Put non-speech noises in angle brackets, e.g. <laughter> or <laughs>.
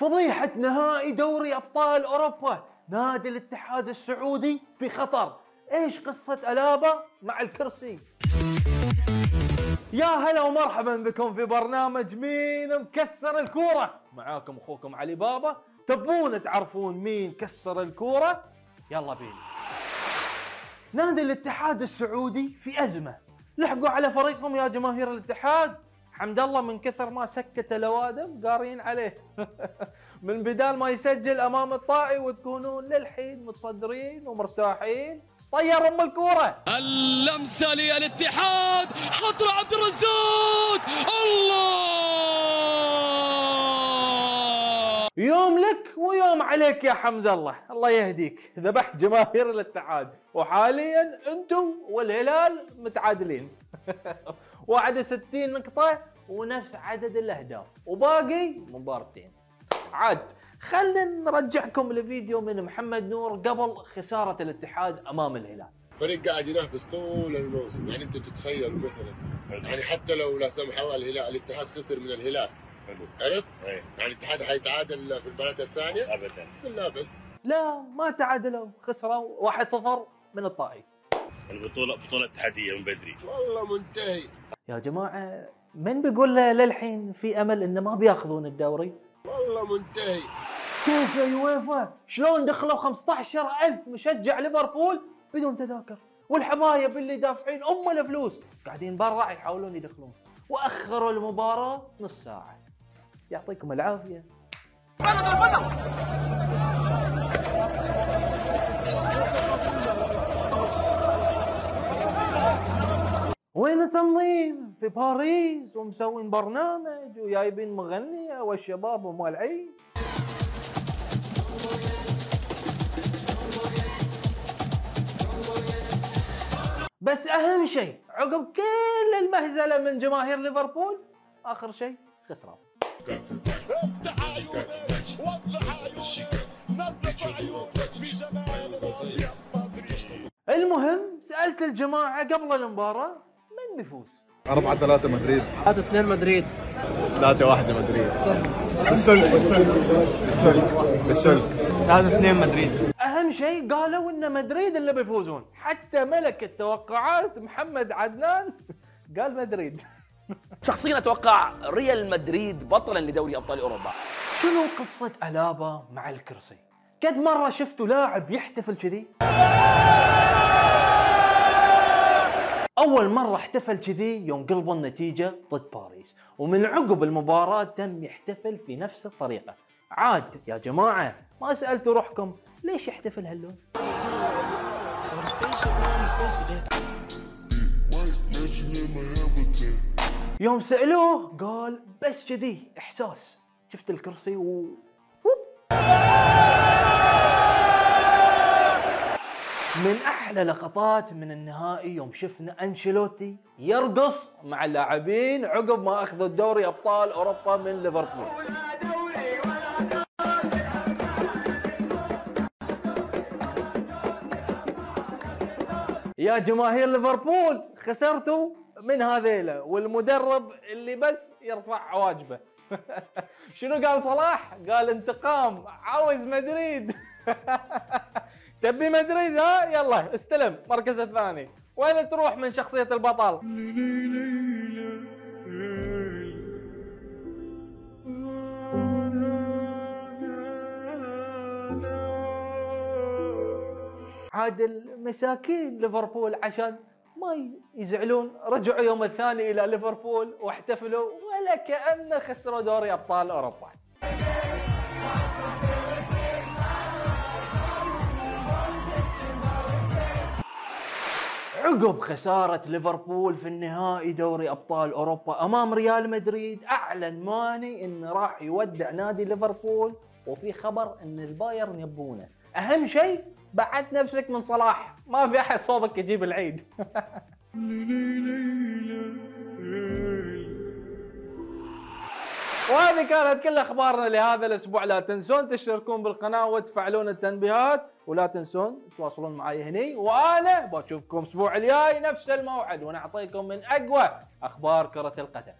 فضيحة نهائي دوري أبطال أوروبا. نادي الاتحاد السعودي في خطر. إيش قصة ألابا مع الكرسي؟ يا هلا ومرحبا بكم في برنامج مين مكسر الكورة. معاكم أخوكم علي بابا. تبون تعرفون مين كسر الكورة؟ يلا بينا. نادي الاتحاد السعودي في أزمة. لحقوا على فريقهم يا جماهير الاتحاد. حمد الله من كثر ما سكت الأوادم قارين عليه. <laughs> من بدال ما يسجل أمام الطائي وتكونون للحين متصدرين ومرتاحين. طير أم الكورة. اللمسة للاتحاد. خطر عبد الرزاق. الله! يوم لك ويوم عليك يا حمد الله. الله يهديك. ذبحت جماهير الاتحاد. وحاليا أنتم والهلال متعادلين. <laughs> 61 نقطة. ونفس عدد الأهداف. وباقي مبارتين. عاد خلنا نرجعكم لفيديو من محمد نور قبل خسارة الاتحاد أمام الهلال. فريق قاعد ينافس طول الموسم. يعني أنت تتخيل مثلا. يعني حتى لو لا سمح الله الهلال الاتحاد خسر من الهلال. حلو عرفت؟ يعني الاتحاد حيتعادل في المباراة الثانية؟ ابدا. لا بس. لا ما تعادلوا. خسروا 1-0 من الطائي. البطولة بطولة اتحادية من بدري. والله منتهي. يا جماعة من بيقول له للحين في أمل انه ما بياخذون الدوري؟ والله منتهي. كيف يا يويفا؟ شلون دخلوا 15000 مشجع ليفربول بدون تذاكر؟ والحبايب اللي دافعين أم الفلوس قاعدين برا يحاولون يدخلون. وأخروا المباراة نص ساعة. يعطيكم العافية. وين التنظيم؟ في باريس ومسوين برنامج وجايبين مغنية والشباب ومولعين بس أهم شيء عقب كل المهزلة من جماهير ليفربول آخر شيء خسران. افتح عيونك عيونك عيونك المهم سألت الجماعة قبل المباراة من بيفوز؟ 4 3 مدريد. 3 2 مدريد. 3 1 مدريد. بالسلك بالسلك بالسلك بالسلك. 3 2 مدريد. أهم شيء قالوا إن مدريد اللي بيفوزون. حتى ملك التوقعات محمد عدنان قال مدريد. <laughs> شخصيا أتوقع ريال مدريد بطلا لدوري أبطال أوروبا. شنو قصة ألابا مع الكرسي؟ قد مرة شفتوا لاعب يحتفل كذي؟ أول مرة احتفل كذي يوم قلبوا النتيجة ضد باريس. ومن عقب المباراة تم يحتفل في نفس الطريقة. عاد يا جماعة ما سالتوا روحكم ليش يحتفل هاللون؟ يوم سألوه قال بس كذي إحساس. شفت الكرسي و من أحلى لقطات من النهائي يوم شفنا أنشيلوتي يرقص مع اللاعبين عقب ما أخذوا الدوري أبطال أوروبا من ليفربول. يا جماهير ليفربول خسرتوا من هذيلا والمدرب اللي بس يرفع عواجبه. <laughs> شنو قال صلاح؟ قال انتقام عاوز مدريد. <laughs> تبي مدريد ها يلا استلم. مركز الثاني. وين تروح من شخصية البطل؟ عاد المساكين ليفربول عشان ما يزعلون. رجعوا يوم الثاني إلى ليفربول واحتفلوا ولا كانه خسروا دوري أبطال أوروبا. عقب خسارة ليفربول في النهائي دوري أبطال أوروبا أمام ريال مدريد أعلن ماني انه راح يودع نادي ليفربول وفي خبر إن البايرن يبونه. أهم شيء بعد نفسك من صلاح. ما في أحد صوبك يجيب العيد. <laughs> وهذه كانت كل أخبارنا لهذا الأسبوع. لا تنسون تشتركون بالقناة وتفعلون التنبيهات ولا تنسون تواصلون معي هني وأنا بشوفكم الأسبوع الجاي نفس الموعد ونعطيكم من أقوى أخبار كرة القدم.